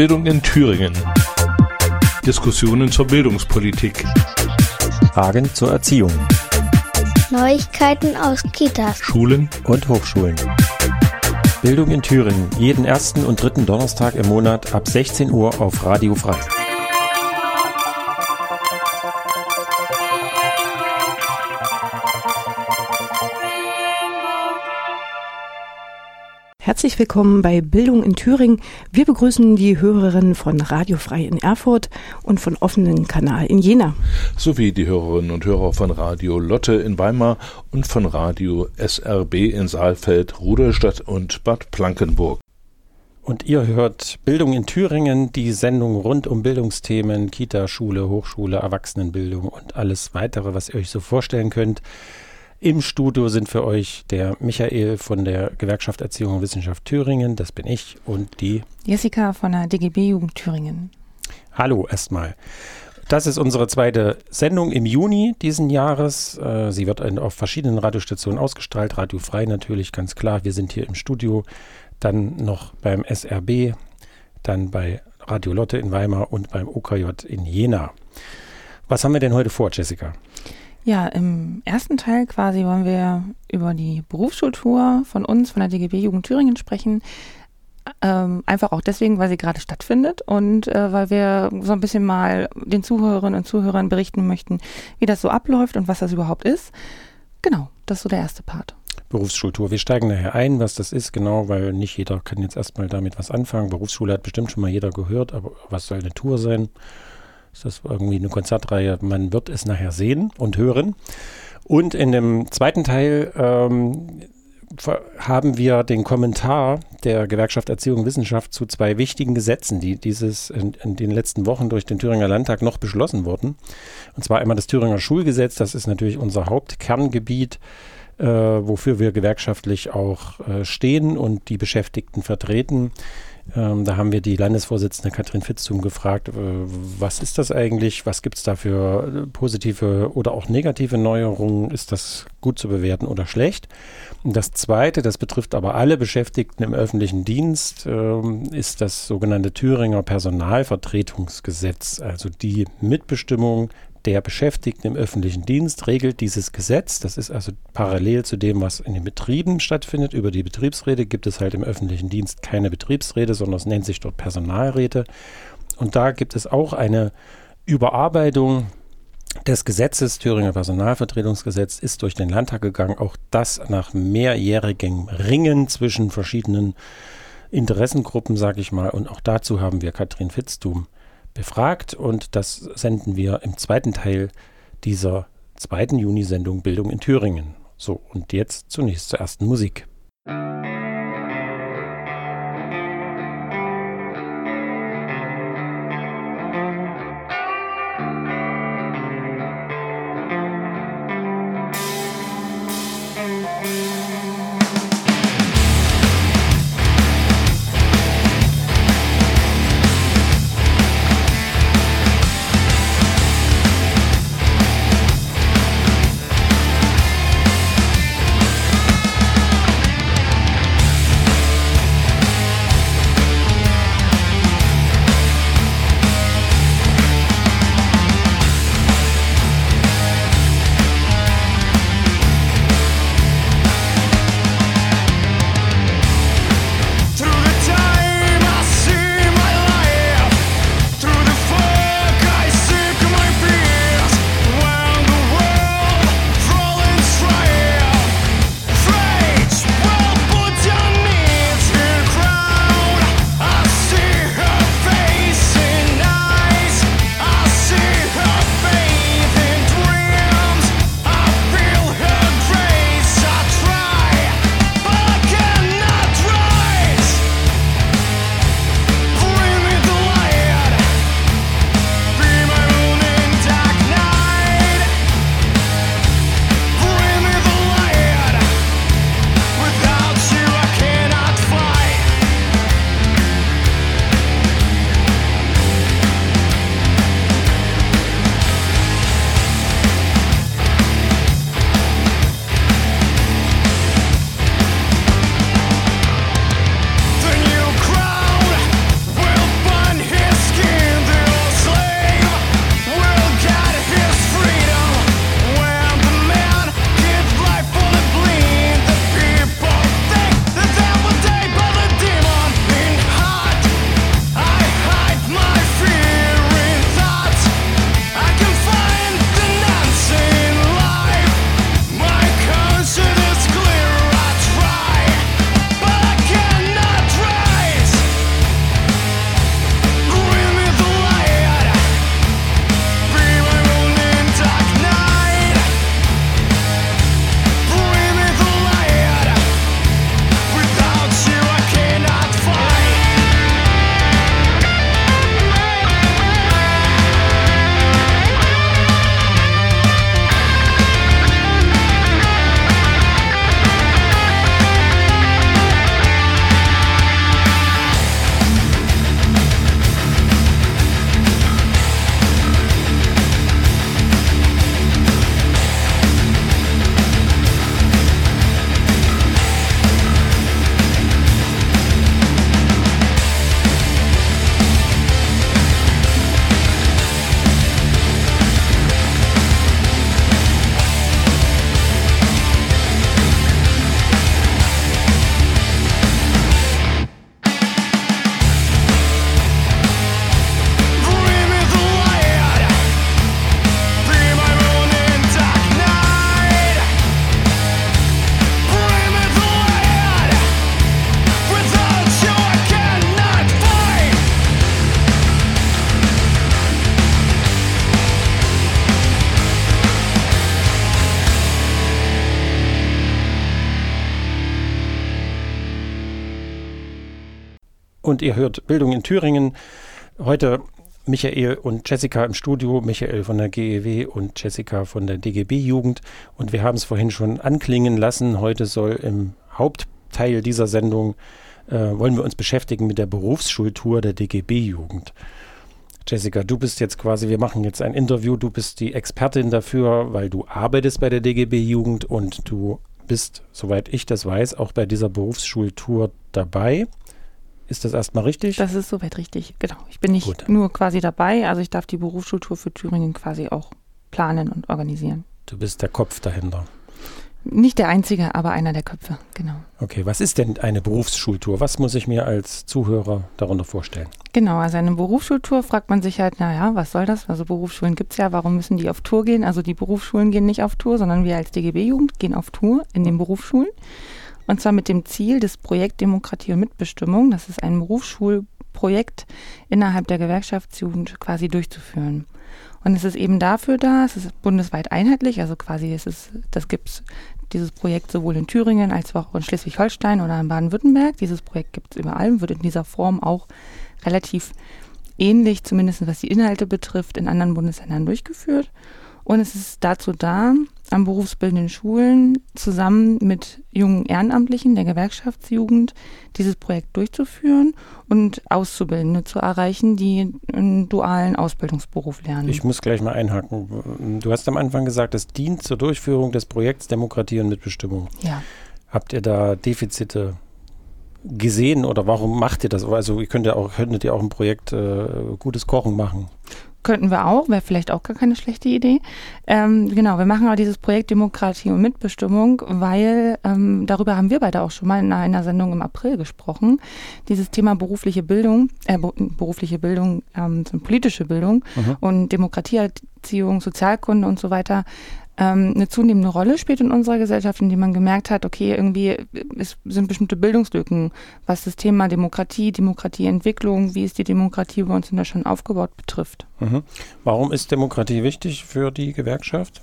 Bildung in Thüringen. Diskussionen zur Bildungspolitik. Fragen zur Erziehung. Neuigkeiten aus Kitas, Schulen und Hochschulen. Bildung in Thüringen, jeden ersten und dritten Donnerstag im Monat ab 16 Uhr auf Radio Frei. Herzlich willkommen bei Bildung in Thüringen. Wir begrüßen die Hörerinnen von Radio Frei in Erfurt und von offenen Kanal in Jena. Sowie die Hörerinnen und Hörer von Radio Lotte in Weimar und von Radio SRB in Saalfeld, Rudolstadt und Bad Plankenburg. Und ihr hört Bildung in Thüringen, die Sendung rund um Bildungsthemen, Kita, Schule, Hochschule, Erwachsenenbildung und alles weitere, was ihr euch so vorstellen könnt. Im Studio sind für euch der Michael von der Gewerkschaft Erziehung und Wissenschaft Thüringen, das bin ich, und die Jessica von der DGB Jugend Thüringen. Hallo erstmal. Das ist unsere zweite Sendung im Juni diesen Jahres. Äh, sie wird auf verschiedenen Radiostationen ausgestrahlt, Radio Frei natürlich, ganz klar. Wir sind hier im Studio, dann noch beim SRB, dann bei Radio Lotte in Weimar und beim OKJ in Jena. Was haben wir denn heute vor, Jessica? Ja, im ersten Teil quasi wollen wir über die Berufsschultour von uns, von der DGB Jugend Thüringen sprechen. Ähm, einfach auch deswegen, weil sie gerade stattfindet und äh, weil wir so ein bisschen mal den Zuhörerinnen und Zuhörern berichten möchten, wie das so abläuft und was das überhaupt ist. Genau, das ist so der erste Part. Berufsschultour. Wir steigen nachher ein, was das ist, genau, weil nicht jeder kann jetzt erstmal damit was anfangen. Berufsschule hat bestimmt schon mal jeder gehört, aber was soll eine Tour sein? Ist das irgendwie eine Konzertreihe? Man wird es nachher sehen und hören. Und in dem zweiten Teil ähm, haben wir den Kommentar der Gewerkschaft Erziehung und Wissenschaft zu zwei wichtigen Gesetzen, die dieses in, in, den letzten Wochen durch den Thüringer Landtag noch beschlossen wurden. Und zwar einmal das Thüringer Schulgesetz, das ist natürlich unser Hauptkerngebiet, äh, wofür wir gewerkschaftlich auch äh, stehen und die Beschäftigten vertreten. Ähm, da haben wir die Landesvorsitzende Katrin Fitztum gefragt, äh, was ist das eigentlich? Was gibt es da für äh, positive oder auch negative Neuerungen? Ist das gut zu bewerten oder schlecht? Und das Zweite, das betrifft aber alle Beschäftigten im öffentlichen Dienst, äh, ist das sogenannte Thüringer Personalvertretungsgesetz, also die Mitbestimmung der Beschäftigten im öffentlichen Dienst regelt dieses Gesetz. Das ist also parallel zu dem, was in den Betrieben stattfindet. Über die Betriebsräte gibt es halt im öffentlichen Dienst keine Betriebsräte, sondern es nennt sich dort Personalräte. Und da gibt es auch eine Überarbeitung des Gesetzes, Thüringer Personalvertretungsgesetz, ist durch den Landtag gegangen. Auch das nach mehrjährigem Ringen zwischen verschiedenen Interessengruppen, sage ich mal. Und auch dazu haben wir Katrin Fitztum befragt und das senden wir im zweiten Teil dieser zweiten Juni-Sendung Bildung in Thüringen. So, und jetzt zunächst zur ersten Musik. Und ihr hört Bildung in Thüringen. Heute Michael und Jessica im Studio, Michael von der GEW und Jessica von der DGB Jugend. Und wir haben es vorhin schon anklingen lassen. Heute soll im Hauptteil dieser Sendung, äh, wollen wir uns beschäftigen mit der Berufsschultour der DGB Jugend. Jessica, du bist jetzt quasi, wir machen jetzt ein Interview, du bist die Expertin dafür, weil du arbeitest bei der DGB Jugend und du bist, soweit ich das weiß, auch bei dieser Berufsschultour dabei. Ist das erstmal richtig? Das ist soweit richtig, genau. Ich bin nicht Gut. nur quasi dabei, also ich darf die Berufsschultour für Thüringen quasi auch planen und organisieren. Du bist der Kopf dahinter. Nicht der einzige, aber einer der Köpfe, genau. Okay, was ist denn eine Berufsschultour? Was muss ich mir als Zuhörer darunter vorstellen? Genau, also eine Berufsschultour fragt man sich halt, naja, was soll das? Also Berufsschulen gibt es ja, warum müssen die auf Tour gehen? Also die Berufsschulen gehen nicht auf Tour, sondern wir als DGB-Jugend gehen auf Tour in den Berufsschulen. Und zwar mit dem Ziel des Projekt Demokratie und Mitbestimmung. Das ist ein Berufsschulprojekt innerhalb der Gewerkschaftsjugend quasi durchzuführen. Und es ist eben dafür da, es ist bundesweit einheitlich, also quasi ist es, das gibt es, dieses Projekt sowohl in Thüringen als auch in Schleswig-Holstein oder in Baden-Württemberg. Dieses Projekt gibt es überall, wird in dieser Form auch relativ ähnlich, zumindest was die Inhalte betrifft, in anderen Bundesländern durchgeführt. Und es ist dazu da, an berufsbildenden Schulen zusammen mit jungen Ehrenamtlichen der Gewerkschaftsjugend dieses Projekt durchzuführen und Auszubildende zu erreichen, die einen dualen Ausbildungsberuf lernen. Ich muss gleich mal einhaken. Du hast am Anfang gesagt, es dient zur Durchführung des Projekts Demokratie und Mitbestimmung. Ja. Habt ihr da Defizite gesehen oder warum macht ihr das? Also ihr könnt ja auch, könntet ihr auch ein Projekt äh, gutes Kochen machen. Könnten wir auch, wäre vielleicht auch gar keine schlechte Idee. Ähm, genau, wir machen aber dieses Projekt Demokratie und Mitbestimmung, weil ähm, darüber haben wir beide auch schon mal in einer Sendung im April gesprochen. Dieses Thema berufliche Bildung, äh, berufliche Bildung, ähm, politische Bildung mhm. und Demokratieerziehung, Sozialkunde und so weiter ähm, eine zunehmende Rolle spielt in unserer Gesellschaft, indem man gemerkt hat, okay, irgendwie es sind bestimmte Bildungslücken, was das Thema Demokratie, Demokratieentwicklung, wie ist die Demokratie bei uns in Deutschland aufgebaut, betrifft. Mhm. Warum ist Demokratie wichtig für die Gewerkschaft?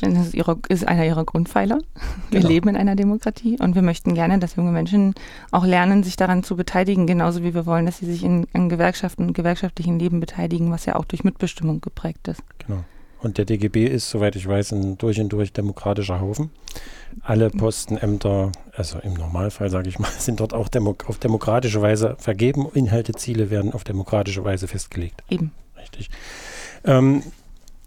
Das ist, ihre, ist einer ihrer Grundpfeiler. Wir genau. leben in einer Demokratie und wir möchten gerne, dass junge Menschen auch lernen, sich daran zu beteiligen, genauso wie wir wollen, dass sie sich in, in Gewerkschaften und gewerkschaftlichen Leben beteiligen, was ja auch durch Mitbestimmung geprägt ist. Genau. Und der DGB ist, soweit ich weiß, ein durch und durch demokratischer Haufen. Alle Postenämter, also im Normalfall sage ich mal, sind dort auch demo auf demokratische Weise vergeben. Inhalte, Ziele werden auf demokratische Weise festgelegt. Eben. Richtig. Ähm,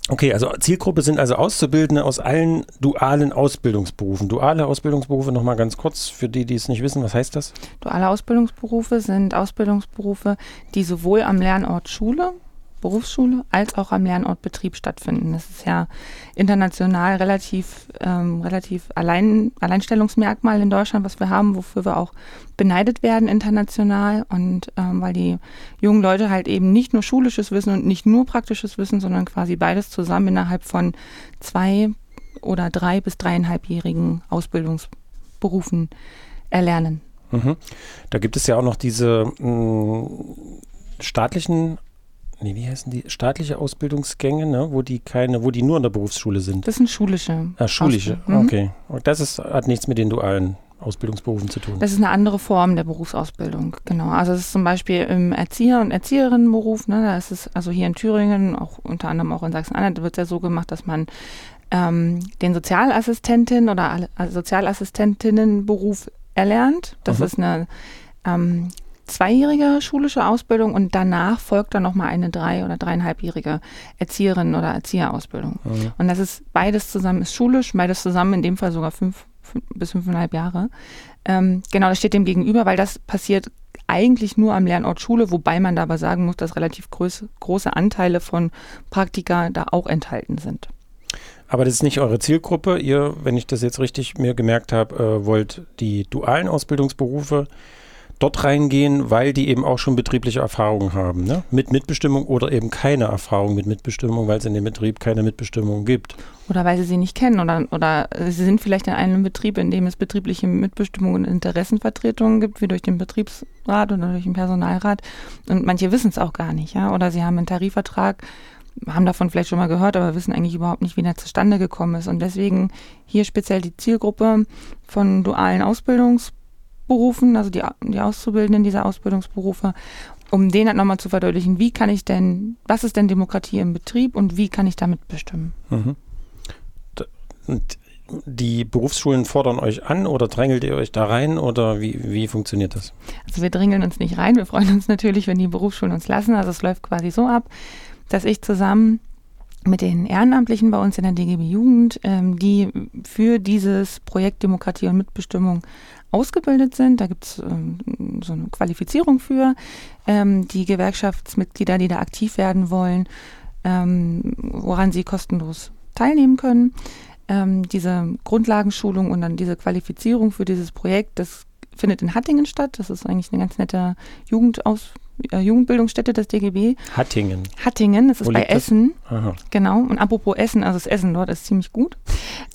okay, also Zielgruppe sind also Auszubildende aus allen dualen Ausbildungsberufen. Duale Ausbildungsberufe nochmal ganz kurz für die, die es nicht wissen. Was heißt das? Duale Ausbildungsberufe sind Ausbildungsberufe, die sowohl am Lernort Schule Berufsschule als auch am Lernort Betrieb stattfinden. Das ist ja international relativ, ähm, relativ allein, Alleinstellungsmerkmal in Deutschland, was wir haben, wofür wir auch beneidet werden international. Und ähm, weil die jungen Leute halt eben nicht nur schulisches Wissen und nicht nur praktisches Wissen, sondern quasi beides zusammen innerhalb von zwei oder drei bis dreieinhalbjährigen Ausbildungsberufen erlernen. Mhm. Da gibt es ja auch noch diese mh, mm, staatlichen nee, wie heißen die, staatliche Ausbildungsgänge, ne, wo die keine, wo die nur in der Berufsschule sind. Das sind schulische. Ah, schulische, mhm. okay. Und das ist, hat nichts mit den dualen Ausbildungsberufen zu tun. Das ist eine andere Form der Berufsausbildung, genau. Also es ist zum Beispiel im Erzieher- und Erzieherinnenberuf, ne, da ist es, also hier in Thüringen, auch unter anderem auch in Sachsen-Anhalt, wird es ja so gemacht, dass man ähm, den Sozialassistentin oder also Sozialassistentinnenberuf erlernt. Das mhm. ist eine ähm, zweijährige schulische Ausbildung und danach folgt dann nochmal eine drei- oder dreieinhalbjährige Erzieherin- oder Erzieherausbildung. Mhm. Und das ist beides zusammen ist schulisch, beides zusammen in dem Fall sogar fünf, fünf bis fünfeinhalb Jahre. Ähm, genau, das steht dem gegenüber, weil das passiert eigentlich nur am Lernort Schule, wobei man dabei sagen muss, dass relativ groß, große Anteile von Praktika da auch enthalten sind. Aber das ist nicht eure Zielgruppe. Ihr, wenn ich das jetzt richtig mir gemerkt habe, äh, wollt die dualen Ausbildungsberufe dort reingehen, weil die eben auch schon betriebliche Erfahrungen haben, ne? mit Mitbestimmung oder eben keine Erfahrung mit Mitbestimmung, weil es in dem Betrieb keine Mitbestimmung gibt. Oder weil sie sie nicht kennen oder, oder sie sind vielleicht in einem Betrieb, in dem es betriebliche Mitbestimmung und Interessenvertretungen gibt, wie durch den Betriebsrat oder durch den Personalrat. Und manche wissen es auch gar nicht, ja. Oder sie haben einen Tarifvertrag, haben davon vielleicht schon mal gehört, aber wissen eigentlich überhaupt nicht, wie der zustande gekommen ist. Und deswegen hier speziell die Zielgruppe von dualen Ausbildungs Berufen, also die, die Auszubildenden dieser Ausbildungsberufe, um denen halt nochmal zu verdeutlichen, wie kann ich denn, was ist denn Demokratie im Betrieb und wie kann ich damit bestimmen. Mhm. Und die Berufsschulen fordern euch an oder drängelt ihr euch da rein oder wie, wie funktioniert das? Also wir drängeln uns nicht rein. Wir freuen uns natürlich, wenn die Berufsschulen uns lassen. Also es läuft quasi so ab, dass ich zusammen mit den Ehrenamtlichen bei uns in der DGB Jugend, ähm, die für dieses Projekt Demokratie und Mitbestimmung ausgebildet sind. Da gibt es ähm, so eine Qualifizierung für ähm, die Gewerkschaftsmitglieder, die da aktiv werden wollen, ähm, woran sie kostenlos teilnehmen können ähm, diese Grundlagenschulung und dann diese Qualifizierung für dieses Projekt, das findet in Hattingen statt. Das ist eigentlich eine ganz nette Jugendaus äh, Jugendbildungsstätte des DGB. Hattingen. Hattingen, das ist Wo bei Essen. Aha. Genau. Und apropos Essen, also das Essen dort ist ziemlich gut.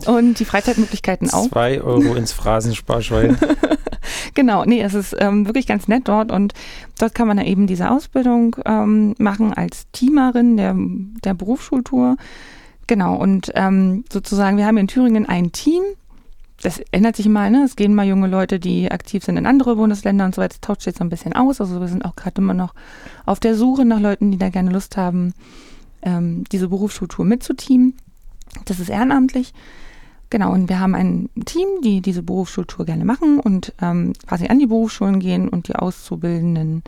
Und die Freizeitmöglichkeiten auch. Zwei Euro ins Phrasensparschwein. genau, nee, es ist ähm, wirklich ganz nett dort und dort kann man dann eben diese Ausbildung ähm, machen als Teamerin der, der Berufsschultour. Genau, und ähm, sozusagen, wir haben in Thüringen ein Team. Das ändert sich mal, ne? Es gehen mal junge Leute, die aktiv sind in andere Bundesländer und so weiter. Das tauscht jetzt so ein bisschen aus. Also wir sind auch gerade immer noch auf der Suche nach Leuten, die da gerne Lust haben, ähm, diese Berufsschultour mitzuteamen. Das ist ehrenamtlich. Genau, und wir haben ein Team, die diese Berufsschultour gerne machen und ähm, quasi an die Berufsschulen gehen und die Auszubildenden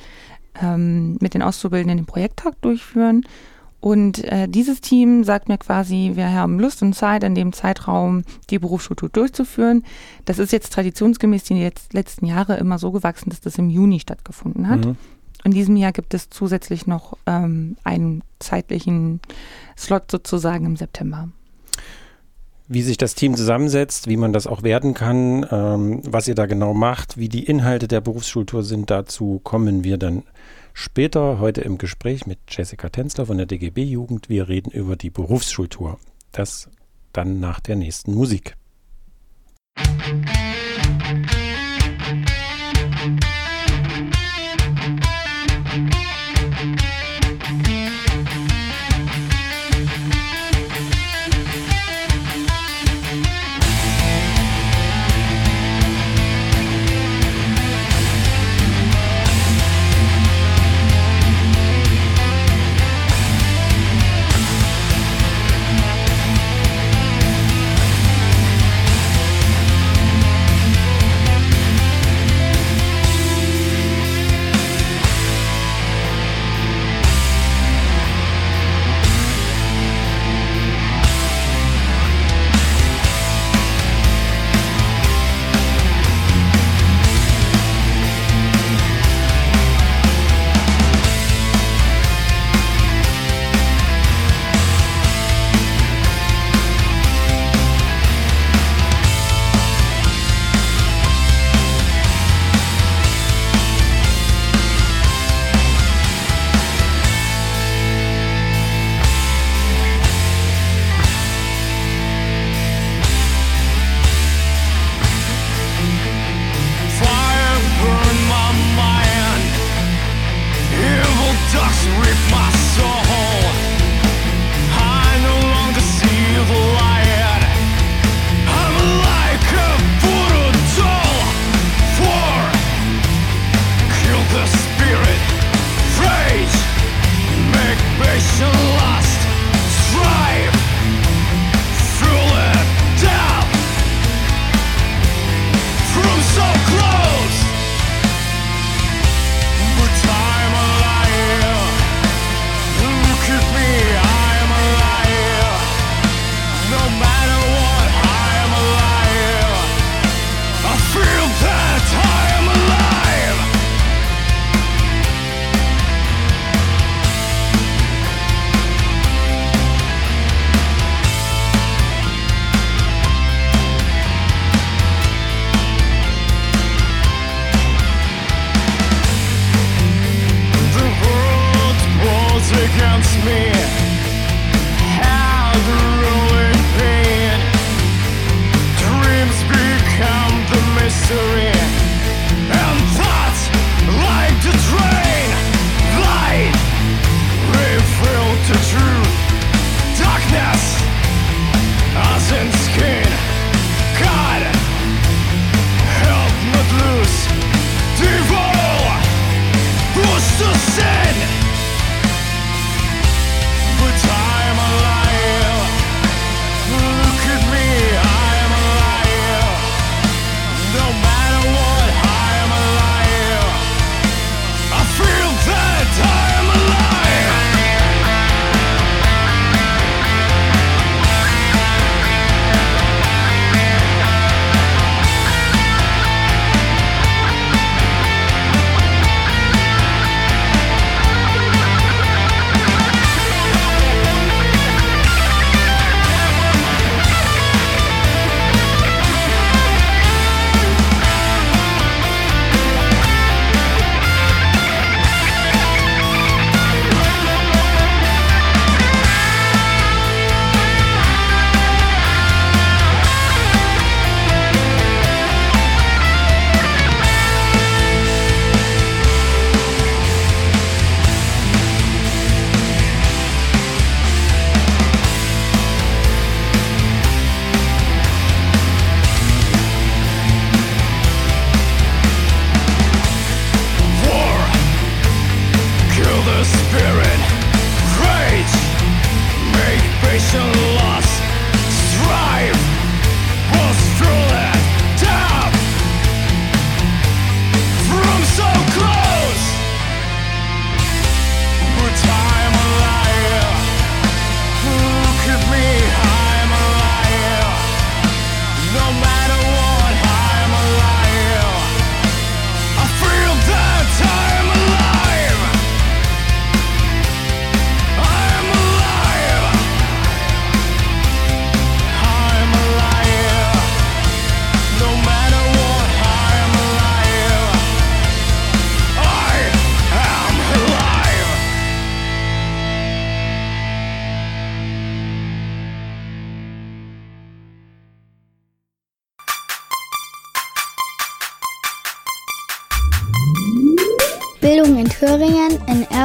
ähm, mit den Auszubildenden den Projekttag durchführen und äh, dieses Team sagt mir quasi, wir haben Lust und Zeit, in dem Zeitraum die Berufsschultour durchzuführen. Das ist jetzt traditionsgemäß die jetzt letzten Jahre immer so gewachsen, dass das im Juni stattgefunden hat. Mhm. In diesem Jahr gibt es zusätzlich noch ähm, einen zeitlichen Slot sozusagen im September. Wie sich das Team zusammensetzt, wie man das auch werden kann, ähm, was ihr da genau macht, wie die Inhalte der Berufsschultour sind, dazu kommen wir dann Später heute im Gespräch mit Jessica Tänzler von der DGB Jugend. Wir reden über die Berufsschultour. Das dann nach der nächsten Musik. Musik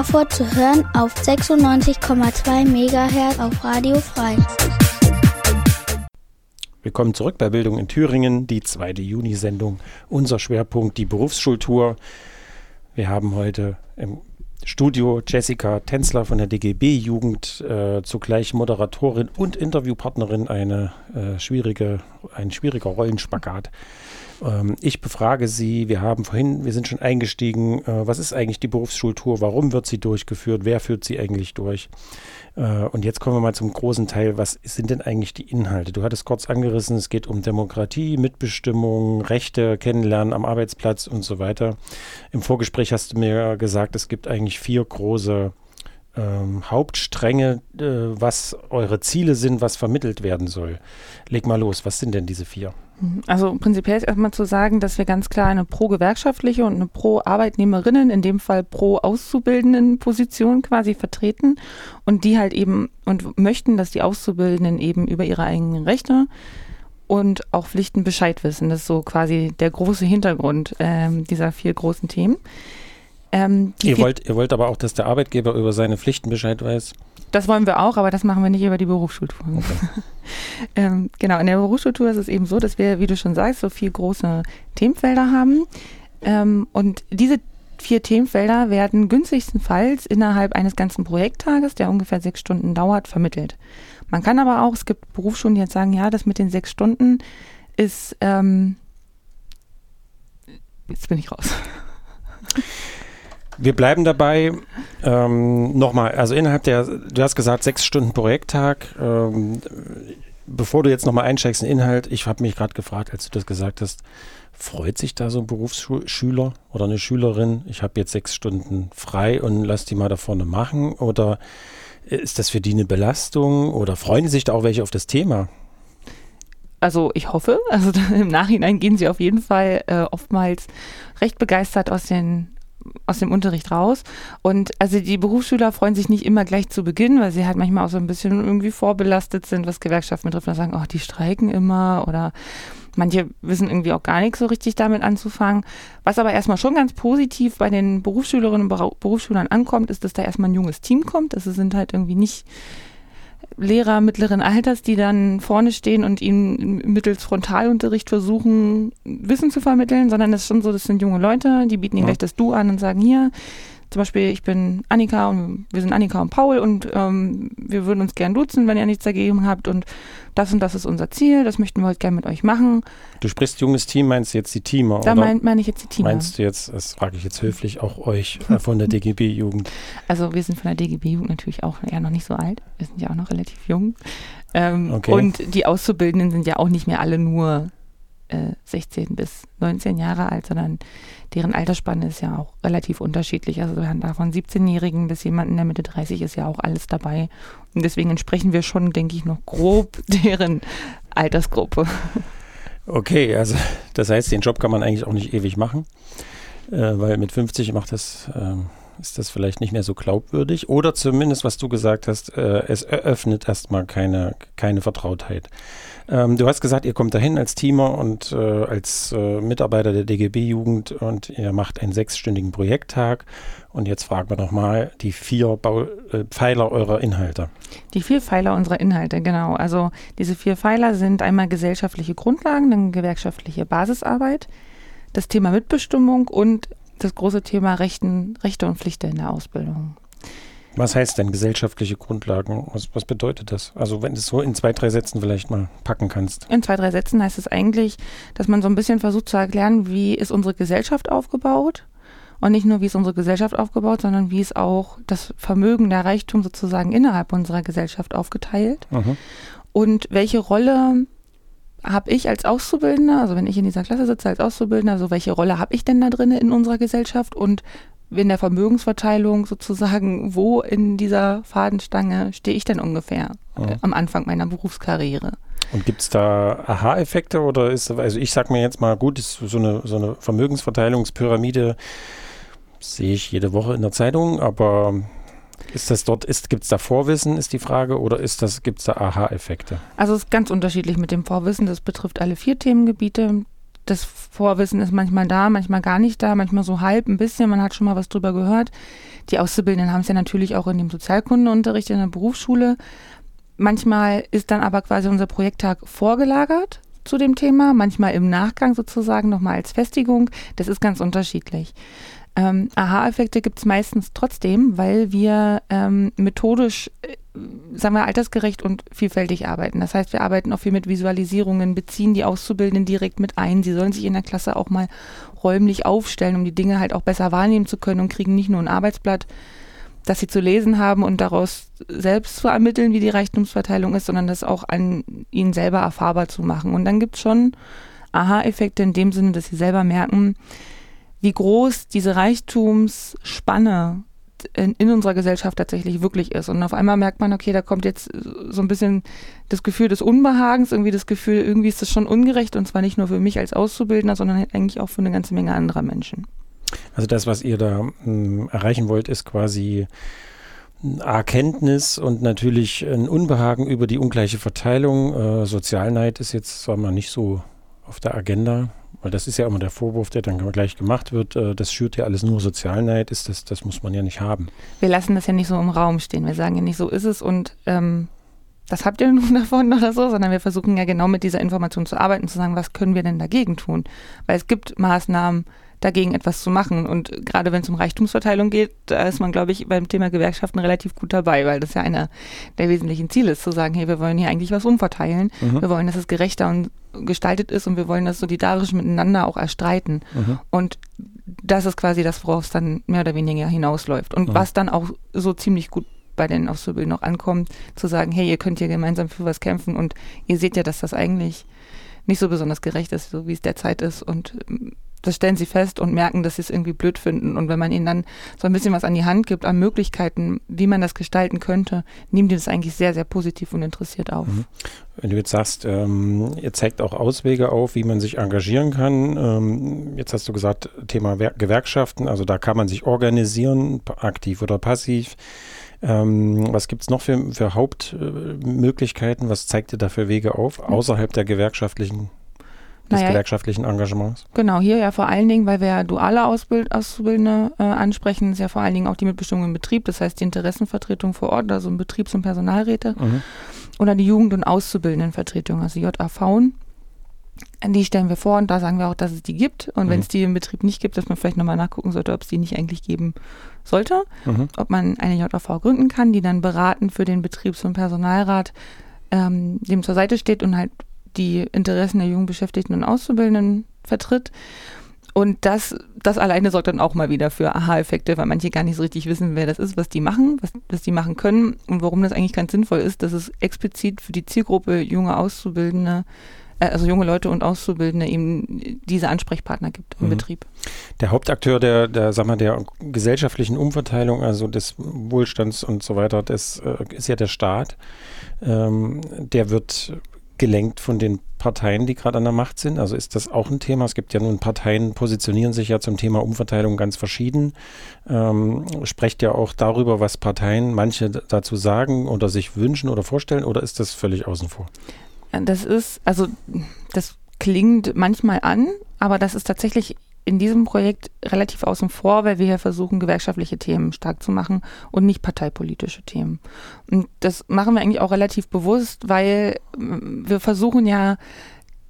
Erfurt zu hören auf 96,2 MHz auf Radio Frei. Willkommen zurück bei Bildung in Thüringen, die zweite Juni-Sendung. Unser Schwerpunkt die Berufsschultour. Wir haben heute im Studio Jessica Tänzler von der DGB-Jugend, äh, zugleich Moderatorin und Interviewpartnerin, eine äh, schwierige, ein schwieriger Rollenspagat. Ähm, ich befrage Sie, wir haben vorhin, wir sind schon eingestiegen, äh, was ist eigentlich die Berufsschultour, warum wird sie durchgeführt, wer führt sie eigentlich durch? Äh, und jetzt kommen wir mal zum großen Teil, was sind denn eigentlich die Inhalte? Du hattest kurz angerissen, es geht um Demokratie, Mitbestimmung, Rechte, Kennenlernen am Arbeitsplatz und so weiter. Im Vorgespräch hast du mir gesagt, es gibt eigentlich vier große ähm, Hauptstränge, äh, was eure Ziele sind, was vermittelt werden soll. Leg mal los, was sind denn diese vier? Also prinzipiell ist erstmal zu sagen, dass wir ganz klar eine pro-gewerkschaftliche und eine pro-Arbeitnehmerinnen, in dem Fall pro-auszubildenden Position quasi vertreten und die halt eben und möchten, dass die Auszubildenden eben über ihre eigenen Rechte und auch Pflichten Bescheid wissen. Das ist so quasi der große Hintergrund ähm, dieser vier großen Themen. Ähm, ihr, wollt, ihr wollt aber auch, dass der Arbeitgeber über seine Pflichten Bescheid weiß? Das wollen wir auch, aber das machen wir nicht über die Berufsschultour. Okay. ähm, genau, in der Berufsschultour ist es eben so, dass wir, wie du schon sagst, so vier große Themenfelder haben. Ähm, und diese vier Themenfelder werden günstigstenfalls innerhalb eines ganzen Projekttages, der ungefähr sechs Stunden dauert, vermittelt. Man kann aber auch, es gibt Berufsschulen, die jetzt sagen, ja, das mit den sechs Stunden ist, ähm, jetzt bin ich raus. Wir bleiben dabei. Ähm, Nochmal, also innerhalb der, du hast gesagt, sechs Stunden Projekttag. Ähm, bevor du jetzt nochmal einsteigst in Inhalt, ich habe mich gerade gefragt, als du das gesagt hast, freut sich da so ein Berufsschüler oder eine Schülerin? Ich habe jetzt sechs Stunden frei und lass die mal da vorne machen. Oder ist das für die eine Belastung? Oder freuen sich da auch welche auf das Thema? also ich hoffe, also im Nachhinein gehen sie auf jeden Fall äh, oftmals recht begeistert aus den aus dem Unterricht raus. Und also die Berufsschüler freuen sich nicht immer gleich zu Beginn, weil sie halt manchmal auch so ein bisschen irgendwie vorbelastet sind, was Gewerkschaften betrifft. Und sagen, oh, die streiken immer oder manche wissen irgendwie auch gar nichts so richtig damit anzufangen. Was aber erstmal schon ganz positiv bei den Berufsschülerinnen und Berufsschülern ankommt, ist, dass da erstmal ein junges Team kommt. Das sind halt irgendwie nicht Lehrer mittleren Alters, die dann vorne stehen und ihnen mittels Frontalunterricht versuchen, Wissen zu vermitteln, sondern es ist schon so, das sind junge Leute, die bieten ihnen ja. gleich das Du an und sagen, hier, zum Beispiel, ich bin Annika und wir sind Annika und Paul und ähm, wir würden uns gern duzen, wenn ihr nichts dagegen habt und das und das ist unser Ziel, das möchten wir heute gerne mit euch machen. Du sprichst junges Team, meinst du jetzt die Teamer? Da meine mein ich jetzt die Teamer. Meinst du jetzt, das frage ich jetzt höflich, auch euch äh, von der DGB-Jugend? Also wir sind von der DGB-Jugend natürlich auch ja noch nicht so alt, wir sind ja auch noch relativ jung. Ähm, okay. Und die Auszubildenden sind ja auch nicht mehr alle nur äh, 16 bis 19 Jahre alt, sondern deren Altersspanne ist ja auch relativ unterschiedlich. Also wir haben da von 17-Jährigen bis jemanden, der Mitte 30 ist, ja auch alles dabei. Und deswegen entsprechen wir schon, denke ich, noch grob deren Altersgruppe. Okay, also das heißt, den Job kann man eigentlich auch nicht ewig machen, äh, weil mit 50 macht das, äh, ist das vielleicht nicht mehr so glaubwürdig. Oder zumindest, was du gesagt hast, äh, es eröffnet erstmal keine, keine Vertrautheit. Ähm, du hast gesagt, ihr kommt dahin als Teamer und äh, als äh, Mitarbeiter der DGB-Jugend und ihr macht einen sechsstündigen Projekttag. Und jetzt fragen wir nochmal die vier Bau äh, Pfeiler eurer Inhalte. Die vier Pfeiler unserer Inhalte, genau. Also diese vier Pfeiler sind einmal gesellschaftliche Grundlagen, dann gewerkschaftliche Basisarbeit, das Thema Mitbestimmung und das große Thema Rechten, Rechte und Pflichten in der Ausbildung. Was heißt denn gesellschaftliche Grundlagen? Was, was bedeutet das? Also wenn du es so in zwei, drei Sätzen vielleicht mal packen kannst. In zwei, drei Sätzen heißt es eigentlich, dass man so ein bisschen versucht zu erklären, wie ist unsere Gesellschaft aufgebaut? Und nicht nur, wie ist unsere Gesellschaft aufgebaut, sondern wie ist auch das Vermögen, der Reichtum sozusagen innerhalb unserer Gesellschaft aufgeteilt? Mhm. Und welche Rolle habe ich als Auszubildender, also wenn ich in dieser Klasse sitze als Auszubildender, also welche Rolle habe ich denn da drin in unserer Gesellschaft und in der Vermögensverteilung sozusagen, wo in dieser Fadenstange stehe ich denn ungefähr äh, am Anfang meiner Berufskarriere? Und gibt es da Aha-Effekte oder ist, also ich sage mir jetzt mal, gut, ist so eine, so eine Vermögensverteilungspyramide sehe ich jede Woche in der Zeitung, aber ist das dort, gibt es da Vorwissen, ist die Frage, oder ist das, gibt es da Aha-Effekte? Also es ist ganz unterschiedlich mit dem Vorwissen. Das betrifft alle vier Themengebiete das Vorwissen ist manchmal da, manchmal gar nicht da, manchmal so halb, ein bisschen, man hat schon mal was drüber gehört. Die Auszubildenden haben es ja natürlich auch in dem Sozialkundenunterricht in der Berufsschule. Manchmal ist dann aber quasi unser Projekttag vorgelagert zu dem Thema, manchmal im Nachgang sozusagen nochmal als Festigung. Das ist ganz unterschiedlich. Ähm, Aha-Effekte gibt es meistens trotzdem, weil wir ähm, methodisch, äh, sagen wir, altersgerecht und vielfältig arbeiten. Das heißt, wir arbeiten auch viel mit Visualisierungen, beziehen die Auszubildenden direkt mit ein. Sie sollen sich in der Klasse auch mal räumlich aufstellen, um die Dinge halt auch besser wahrnehmen zu können und kriegen nicht nur ein Arbeitsblatt, das sie zu lesen haben und daraus selbst zu ermitteln, wie die Reichtumsverteilung ist, sondern das auch an ihnen selber erfahrbar zu machen. Und dann gibt es schon Aha-Effekte in dem Sinne, dass sie selber merken, wie groß diese Reichtumsspanne in, in, unserer Gesellschaft tatsächlich wirklich ist. Und auf einmal merkt man, okay, da kommt jetzt so ein bisschen das Gefühl des Unbehagens, irgendwie das Gefühl, irgendwie ist das schon ungerecht und zwar nicht nur für mich als Auszubildender, sondern eigentlich auch für eine ganze Menge anderer Menschen. Also das, was ihr da mh, hm, erreichen wollt, ist quasi Erkenntnis und natürlich ein Unbehagen über die ungleiche Verteilung. Äh, Sozialneid ist jetzt, wir mal, nicht so auf der Agenda. Weil das ist ja immer der Vorwurf, der dann gleich gemacht wird, äh, das schürt ja alles nur Sozialneid, ist das, das muss man ja nicht haben. Wir lassen das ja nicht so im Raum stehen. Wir sagen ja nicht, so ist es und ähm, das habt ihr nun davon oder so, sondern wir versuchen ja genau mit dieser Information zu arbeiten, zu sagen, was können wir denn dagegen tun? Weil es gibt Maßnahmen, dagegen etwas zu machen. Und gerade wenn es um Reichtumsverteilung geht, da ist man, glaube ich, beim Thema Gewerkschaften relativ gut dabei, weil das ja einer der wesentlichen Ziele ist, zu sagen, hey, wir wollen hier eigentlich was umverteilen. Mhm. Wir wollen, dass es gerechter und gestaltet ist und wir wollen das solidarisch miteinander auch erstreiten. Mhm. Und das ist quasi das, worauf es dann mehr oder weniger hinausläuft. Und mhm. was dann auch so ziemlich gut bei den Auszubildenden noch ankommt, zu sagen, hey, ihr könnt hier gemeinsam für was kämpfen und ihr seht ja, dass das eigentlich nicht so besonders gerecht ist, so wie es derzeit ist. Und ähm, das stellen sie fest und merken, dass sie es irgendwie blöd finden. Und wenn man ihnen dann so ein bisschen was an die Hand gibt, an Möglichkeiten, wie man das gestalten könnte, nehmen die das eigentlich sehr, sehr positiv und interessiert auf. Mhm. Wenn du jetzt sagst, ähm, ihr zeigt auch Auswege auf, wie man sich engagieren kann. Ähm, jetzt hast du gesagt, Thema Gewerkschaften, also da kann man sich organisieren, aktiv oder passiv. Ähm, was gibt es noch für, für Hauptmöglichkeiten? was zeigt ihr da für Wege auf, außerhalb der gewerkschaftlichen des naja, gewerkschaftlichen Engagements? Genau, hier ja vor allen Dingen, weil wir ja duale Ausbild Auszubildende äh, ansprechen, ist ja vor allen Dingen auch die Mitbestimmung im Betrieb, das heißt die Interessenvertretung vor Ort, also Betriebs- und Personalräte mhm. oder die Jugend- und Auszubildendenvertretung, also JAV. Die stellen wir vor und da sagen wir auch, dass es die gibt. Und mhm. wenn es die im Betrieb nicht gibt, dass man vielleicht nochmal nachgucken sollte, ob es die nicht eigentlich geben sollte. Mhm. Ob man eine JAV gründen kann, die dann beraten für den Betriebs- und Personalrat ähm, dem zur Seite steht und halt die Interessen der jungen Beschäftigten und Auszubildenden vertritt. Und das, das alleine sorgt dann auch mal wieder für Aha-Effekte, weil manche gar nicht so richtig wissen, wer das ist, was die machen, was, was die machen können und warum das eigentlich ganz sinnvoll ist, dass es explizit für die Zielgruppe junge Auszubildende, äh, also junge Leute und Auszubildende eben diese Ansprechpartner gibt im mhm. Betrieb. Der Hauptakteur der, der, sag mal, der gesellschaftlichen Umverteilung, also des Wohlstands und so weiter, das äh, ist ja der Staat. Ähm, der wird gelenkt von den Parteien, die gerade an der Macht sind? Also ist das auch ein Thema? Es gibt ja nun Parteien, positionieren sich ja zum Thema Umverteilung ganz verschieden. Ähm, sprecht ja auch darüber, was Parteien manche dazu sagen oder sich wünschen oder vorstellen, oder ist das völlig außen vor? Das ist, also das klingt manchmal an, aber das ist tatsächlich in diesem Projekt relativ außen vor, weil wir hier versuchen, gewerkschaftliche Themen stark zu machen und nicht parteipolitische Themen. Und das machen wir eigentlich auch relativ bewusst, weil mm, wir versuchen ja,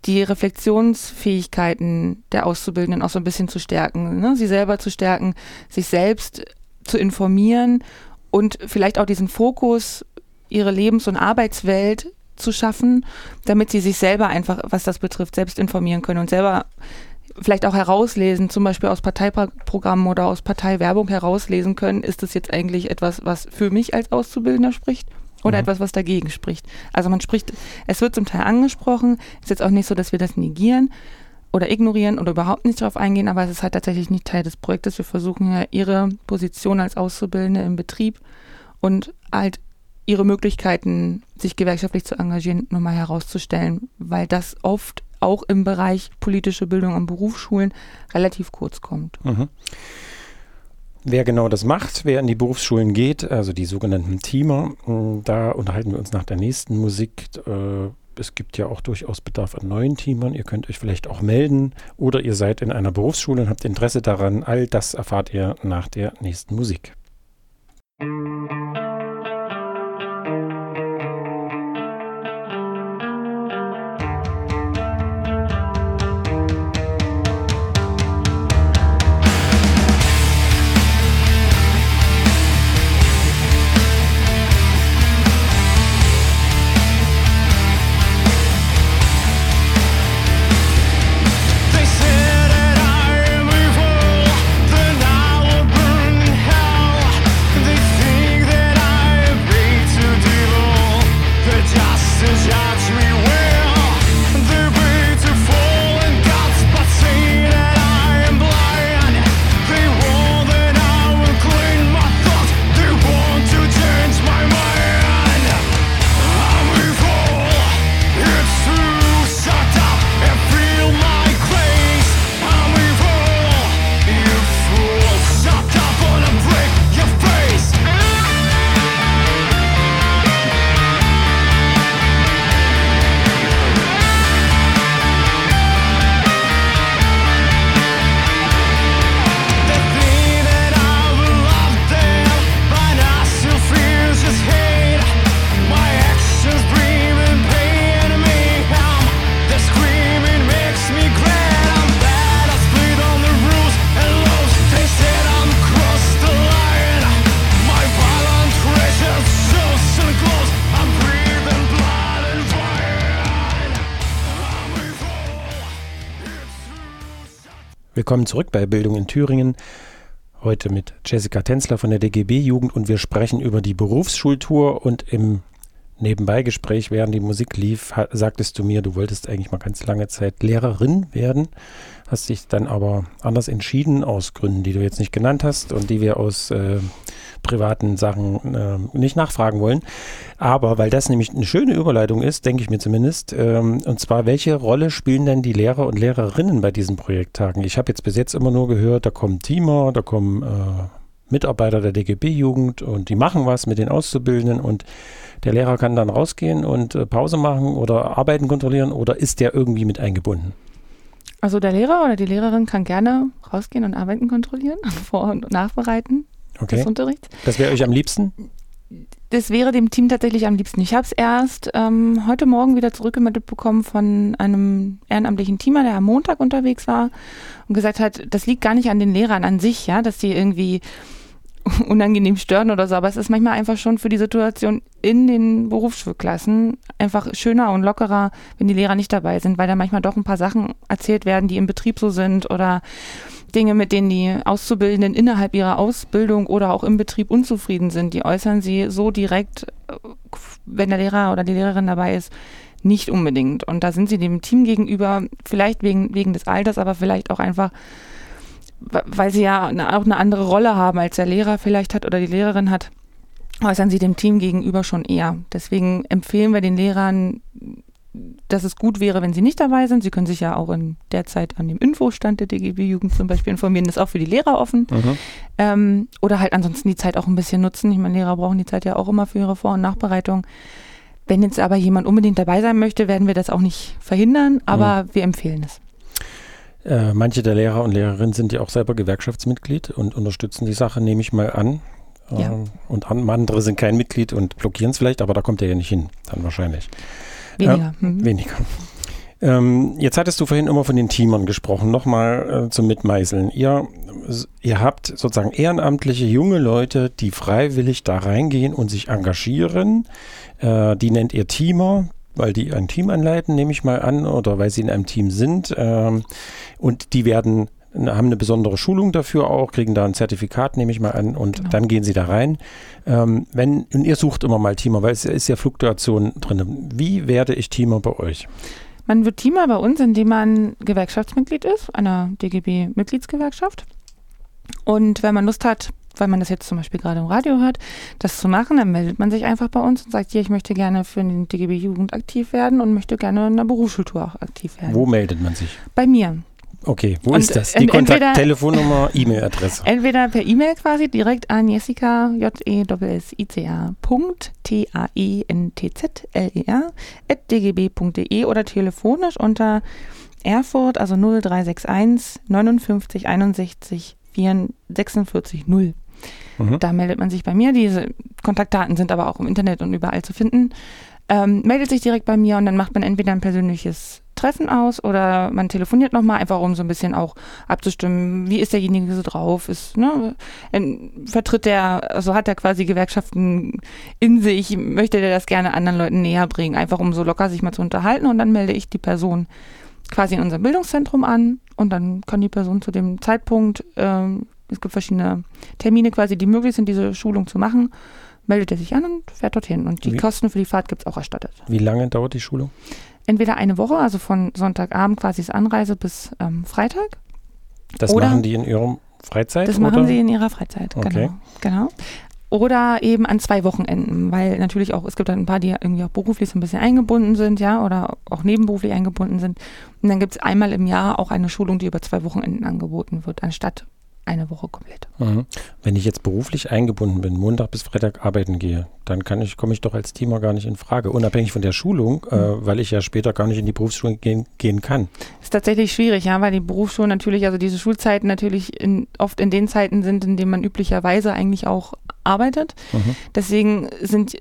die Reflexionsfähigkeiten der Auszubildenden auch so ein bisschen zu stärken, ne? sie selber zu stärken, sich selbst zu informieren und vielleicht auch diesen Fokus, ihre Lebens- und Arbeitswelt zu schaffen, damit sie sich selber einfach, was das betrifft, selbst informieren können und selber vielleicht auch herauslesen, zum Beispiel aus Parteiprogrammen oder aus Parteiwerbung herauslesen können, ist das jetzt eigentlich etwas, was für mich als Auszubildender spricht oder mhm. etwas, was dagegen spricht. Also man spricht, es wird zum Teil angesprochen, ist jetzt auch nicht so, dass wir das negieren oder ignorieren oder überhaupt nicht darauf eingehen, aber es ist halt tatsächlich nicht Teil des Projektes. Wir versuchen ja ihre Position als Auszubildende im Betrieb und halt ihre Möglichkeiten, sich gewerkschaftlich zu engagieren, nochmal herauszustellen, weil das oft auch im Bereich politische Bildung an Berufsschulen relativ kurz kommt. Mhm. Wer genau das macht, wer in die Berufsschulen geht, also die sogenannten Teamer, hm, da unterhalten wir uns nach der nächsten Musik. Äh, es gibt ja auch durchaus Bedarf an neuen Teamern. Ihr könnt euch vielleicht auch melden oder ihr seid in einer Berufsschule und habt Interesse daran. All das erfahrt ihr nach der nächsten Musik. Willkommen zurück bei Bildung in Thüringen. Heute mit Jessica Tänzler von der DGB Jugend und wir sprechen über die Berufsschultour und im Nebenbeigespräch, während die Musik lief, sagtest du mir, du wolltest eigentlich mal ganz lange Zeit Lehrerin werden, hast dich dann aber anders entschieden aus Gründen, die du jetzt nicht genannt hast und die wir aus äh, privaten Sachen äh, nicht nachfragen wollen. Aber weil das nämlich eine schöne Überleitung ist, denke ich mir zumindest, ähm, und zwar, welche Rolle spielen denn die Lehrer und Lehrerinnen bei diesen Projekttagen? Ich habe jetzt bis jetzt immer nur gehört, da kommen Teamer, da kommen äh, Mitarbeiter der DGB-Jugend und die machen was mit den Auszubildenden und der Lehrer kann dann rausgehen und äh, Pause machen oder Arbeiten kontrollieren oder ist der irgendwie mit eingebunden? Also der Lehrer oder die Lehrerin kann gerne rausgehen und Arbeiten kontrollieren, vor- und nachbereiten okay. des Unterrichts. Das wäre euch am liebsten? Das wäre dem Team tatsächlich am liebsten. Ich habe es erst ähm, heute Morgen wieder zurückgemeldet bekommen von einem ehrenamtlichen Teamer, der am Montag unterwegs war und gesagt hat, das liegt gar nicht an den Lehrern an sich, ja, dass die irgendwie unangenehm stören oder so, aber es ist manchmal einfach schon für die Situation in den Berufsschulklassen einfach schöner und lockerer, wenn die Lehrer nicht dabei sind, weil da manchmal doch ein paar Sachen erzählt werden, die im Betrieb so sind oder Dinge, mit denen die Auszubildenden innerhalb ihrer Ausbildung oder auch im Betrieb unzufrieden sind, die äußern sie so direkt, wenn der Lehrer oder die Lehrerin dabei ist, nicht unbedingt. Und da sind sie dem Team gegenüber, vielleicht wegen, wegen des Alters, aber vielleicht auch einfach, weil sie ja auch eine andere Rolle haben, als der Lehrer vielleicht hat oder die Lehrerin hat, äußern sie dem Team gegenüber schon eher. Deswegen empfehlen wir den Lehrern, dass es gut wäre, wenn sie nicht dabei sind. Sie können sich ja auch in der Zeit an dem Infostand der DGB-Jugend zum Beispiel informieren. Das ist auch für die Lehrer offen. Mhm. Ähm, oder halt ansonsten die Zeit auch ein bisschen nutzen. Ich meine, Lehrer brauchen die Zeit ja auch immer für ihre Vor- und Nachbereitung. Wenn jetzt aber jemand unbedingt dabei sein möchte, werden wir das auch nicht verhindern, aber wir empfehlen es. Äh, manche der Lehrer und Lehrerinnen sind ja auch selber Gewerkschaftsmitglied und unterstützen die Sache, nehme ich mal an. Ja. Ähm, und an, andere sind kein Mitglied und blockieren es vielleicht, aber da kommt er ja nicht hin, dann wahrscheinlich. Weniger. Mhm. Weniger. Ähm, jetzt hattest du vorhin immer von den Teamern gesprochen. Nochmal äh, zum Mitmeißeln. Ihr, ihr habt sozusagen ehrenamtliche junge Leute, die freiwillig da reingehen und sich engagieren. Äh, die nennt ihr Teamer, weil die ein Team anleiten, nehme ich mal an, oder weil sie in einem Team sind. Ähm, und die werden haben eine besondere Schulung dafür auch, kriegen da ein Zertifikat, nehme ich mal an, und Genau. dann gehen sie da rein. Ähm, wenn, und ihr sucht immer mal Teamer, weil es ist ja Fluktuation drin. Wie werde ich Teamer bei euch? Man wird Teamer bei uns, indem man Gewerkschaftsmitglied ist, einer DGB-Mitgliedsgewerkschaft. Und wenn man Lust hat, weil man das jetzt zum Beispiel gerade im Radio hört, das zu machen, dann meldet man sich einfach bei uns und sagt, hier, ich möchte gerne für den DGB Jugend aktiv werden und möchte gerne in einer Berufsschultour auch aktiv werden. Wo meldet man sich? Bei mir. Okay, wo Und ist das? Die Kontakt Telefonnummer, E-Mail-Adresse. Entweder per E-Mail quasi direkt an Jessica, j e s i c a t a e n t z l e r at dgb.de oder telefonisch unter Erfurt, also 0361 59 61 46 0. Mhm. Da meldet man sich bei mir. Diese Kontaktdaten sind aber auch im Internet und überall zu finden. Ähm, meldet sich direkt bei mir und dann macht man entweder ein persönliches Treffen aus oder man telefoniert nochmal, einfach um so ein bisschen auch abzustimmen, wie ist derjenige so drauf, ist, ne, vertritt der, also hat er quasi Gewerkschaften in sich, möchte der das gerne anderen Leuten näher bringen, einfach um so locker sich mal zu unterhalten und dann melde ich die Person quasi in unserem Bildungszentrum an und dann kann die Person zu dem Zeitpunkt, ähm, es gibt verschiedene Termine quasi, die möglich sind, diese Schulung zu machen, meldet er sich an und fährt dorthin. Und die Wie- Kosten für die Fahrt gibt es auch erstattet. Wie lange dauert die Schulung? Entweder eine Woche, also von Sonntagabend quasi ist Anreise bis ähm, Freitag. Das Oder- machen die in ihrem Freizeit? Das oder? machen sie in ihrer Freizeit. Okay. Genau. genau. Oder eben an zwei Wochenenden, weil natürlich auch, es gibt dann ein paar, die irgendwie auch beruflich so ein bisschen eingebunden sind, ja, oder auch nebenberuflich eingebunden sind. Und dann gibt es einmal im Jahr auch eine Schulung, die über zwei Wochenenden angeboten wird, anstatt eine Woche komplett. Mhm. Wenn ich jetzt beruflich eingebunden bin, Montag bis Freitag arbeiten gehe, dann kann ich, komme ich doch als Teamer gar nicht in Frage, unabhängig von der Schulung, Mhm. äh, weil ich ja später gar nicht in die Berufsschule gehen, gehen kann. Ist tatsächlich schwierig, ja, weil die Berufsschulen natürlich, also diese Schulzeiten natürlich in, oft in den Zeiten sind, in denen man üblicherweise eigentlich auch arbeitet. Mhm. Deswegen sind,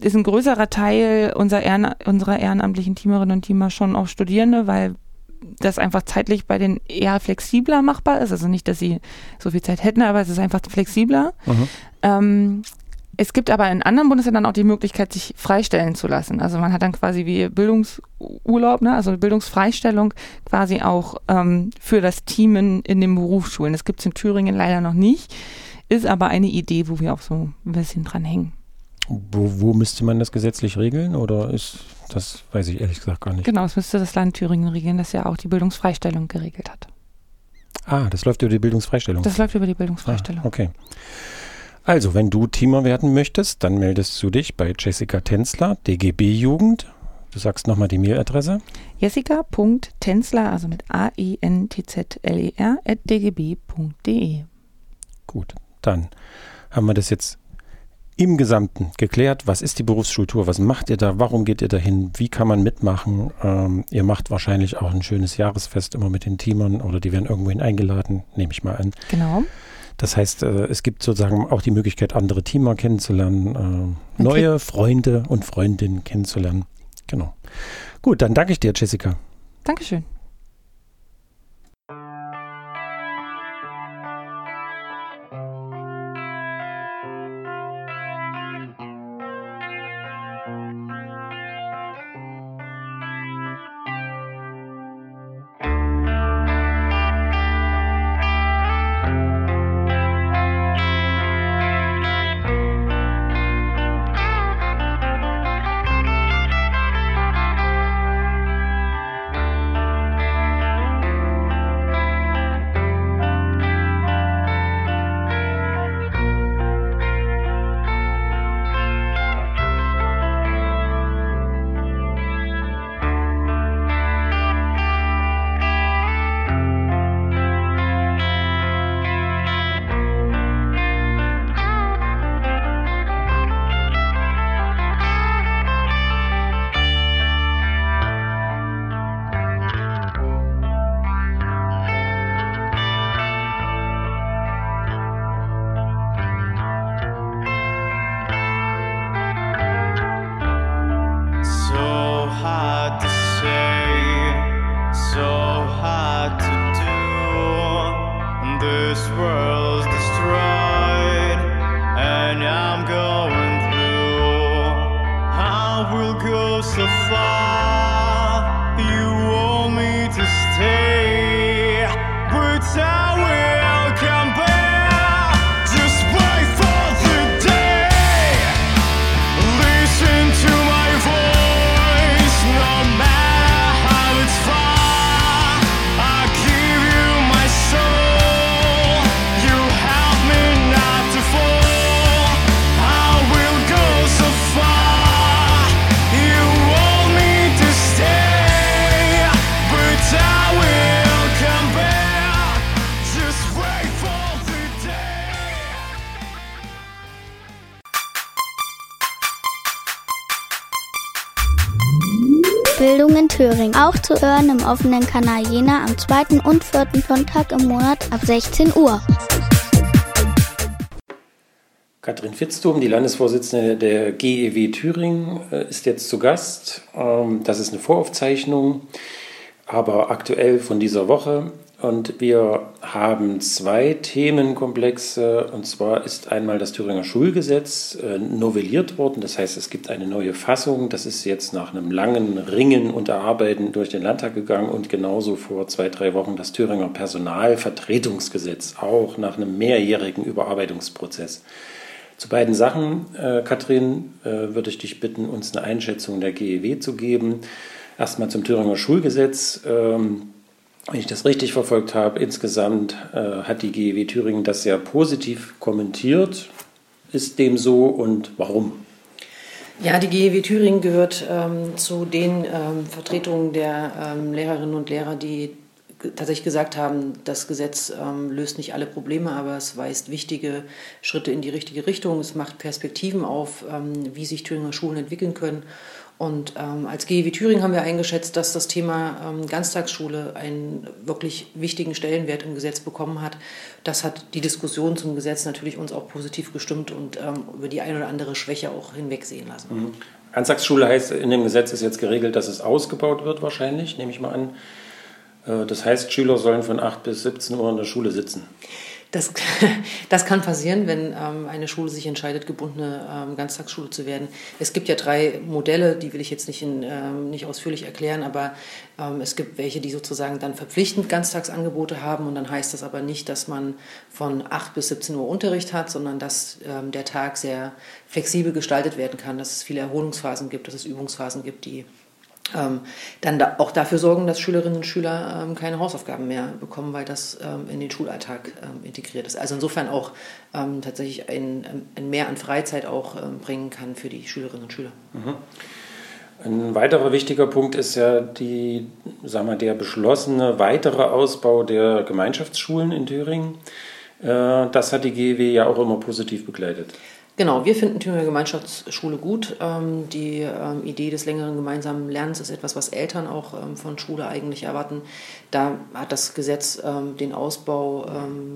ist ein größerer Teil unserer, Ehren, unserer ehrenamtlichen Teamerinnen und Teamer schon auch Studierende, weil das einfach zeitlich bei denen eher flexibler machbar ist. Also nicht, dass sie so viel Zeit hätten, aber es ist einfach flexibler. Mhm. Ähm, es gibt aber in anderen Bundesländern auch die Möglichkeit, sich freistellen zu lassen. Also man hat dann quasi wie Bildungsurlaub, ne? also Bildungsfreistellung quasi auch ähm, für das Team in, in den Berufsschulen. Das gibt es in Thüringen leider noch nicht, ist aber eine Idee, wo wir auch so ein bisschen dran hängen. Wo, wo müsste man das gesetzlich regeln oder ist das, weiß ich ehrlich gesagt gar nicht. Genau, es müsste das Land Thüringen regeln, das ja auch die Bildungsfreistellung geregelt hat. Ah, das läuft über die Bildungsfreistellung. Das läuft über die Bildungsfreistellung. Ah, okay. Also, wenn du Teamer werden möchtest, dann meldest du dich bei Jessica Tenzler, DGB Jugend. Du sagst nochmal die Mailadresse. Jessica.tenzler, also mit A-E-N-T-Z-L-E-R, at dgb.de. Gut, dann haben wir das jetzt im Gesamten geklärt. Was ist die Berufsschultour? Was macht ihr da? Warum geht ihr dahin? Wie kann man mitmachen? Ähm, ihr macht wahrscheinlich auch ein schönes Jahresfest immer mit den Teamern oder die werden irgendwohin eingeladen, nehme ich mal an. Genau. Das heißt, äh, es gibt sozusagen auch die Möglichkeit, andere Teamer kennenzulernen, äh, neue Freunde und Freundinnen kennenzulernen. Genau. Gut, dann danke ich dir, Jessica. Dankeschön. Offenen Kanal Jena am zweiten und vierten Sonntag im Monat ab 16 Uhr. Katrin Fitztum, die Landesvorsitzende der GEW Thüringen, äh, ist jetzt zu Gast. Ähm, das ist eine Voraufzeichnung, aber aktuell von dieser Woche. Und wir haben zwei Themenkomplexe. Und zwar ist einmal das Thüringer Schulgesetz äh, novelliert worden. Das heißt, es gibt eine neue Fassung. Das ist jetzt nach einem langen Ringen und Erarbeiten durch den Landtag gegangen. Und genauso vor zwei, drei Wochen das Thüringer Personalvertretungsgesetz, auch nach einem mehrjährigen Überarbeitungsprozess. Zu beiden Sachen, äh, Katrin, äh, würde ich dich bitten, uns eine Einschätzung der GEW zu geben. Erstmal zum Thüringer Schulgesetz. Ähm, wenn ich das richtig verfolgt habe, insgesamt äh, hat die GEW Thüringen das sehr positiv kommentiert. Ist dem so und warum? Ja, die GEW Thüringen gehört ähm, zu den ähm, Vertretungen der ähm, Lehrerinnen und Lehrer, die tatsächlich gesagt haben, das Gesetz ähm, löst nicht alle Probleme, aber es weist wichtige Schritte in die richtige Richtung. Es macht Perspektiven auf, ähm, wie sich Thüringer Schulen entwickeln können. Und ähm, als GEW Thüringen haben wir eingeschätzt, dass das Thema ähm, Ganztagsschule einen wirklich wichtigen Stellenwert im Gesetz bekommen hat. Das hat die Diskussion zum Gesetz natürlich uns auch positiv gestimmt und ähm, über die eine oder andere Schwäche auch hinwegsehen lassen. Mhm. Ganztagsschule heißt, in dem Gesetz ist jetzt geregelt, dass es ausgebaut wird wahrscheinlich, nehme ich mal an. Äh, das heißt, Schüler sollen von 8 bis 17 Uhr in der Schule sitzen. Das, das kann passieren, wenn ähm, eine Schule sich entscheidet, gebundene ähm, Ganztagsschule zu werden. Es gibt ja drei Modelle, die will ich jetzt nicht, in, ähm, nicht ausführlich erklären, aber ähm, es gibt welche, die sozusagen dann verpflichtend Ganztagsangebote haben und dann heißt das aber nicht, dass man von 8 bis 17 Uhr Unterricht hat, sondern dass ähm, der Tag sehr flexibel gestaltet werden kann, dass es viele Erholungsphasen gibt, dass es Übungsphasen gibt, die dann da auch dafür sorgen, dass Schülerinnen und Schüler ähm, keine Hausaufgaben mehr bekommen, weil das ähm, in den Schulalltag ähm, integriert ist. Also insofern auch ähm, tatsächlich ein, ein, Mehr an Freizeit auch ähm, bringen kann für die Schülerinnen und Schüler. Mhm. Ein weiterer wichtiger Punkt ist ja die, sagen wir, der beschlossene weitere Ausbau der Gemeinschaftsschulen in Thüringen. Äh, das hat die GEW ja auch immer positiv begleitet. Genau, wir finden Thüringer Gemeinschaftsschule gut. Ähm, die ähm, Idee des längeren gemeinsamen Lernens ist etwas, was Eltern auch ähm, von Schule eigentlich erwarten. Da hat das Gesetz den Ausbau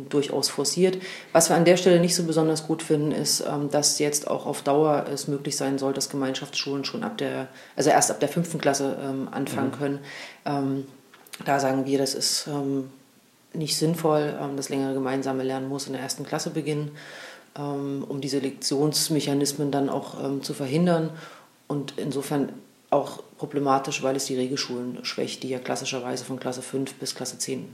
durchaus forciert. Was wir an der Stelle nicht so besonders gut finden, ist, dass jetzt auch auf Dauer es möglich sein soll, dass Gemeinschaftsschulen schon ab der, also erst ab der fünften Klasse anfangen mhm. können. da sagen wir, das ist nicht sinnvoll. das längere gemeinsame Lernen muss in der ersten Klasse beginnen. Ähm, um diese Lektionsmechanismen dann auch ähm, zu verhindern. Und insofern auch problematisch, weil es die Regelschulen schwächt, die ja klassischerweise von Klasse 5 bis Klasse 10 ähm,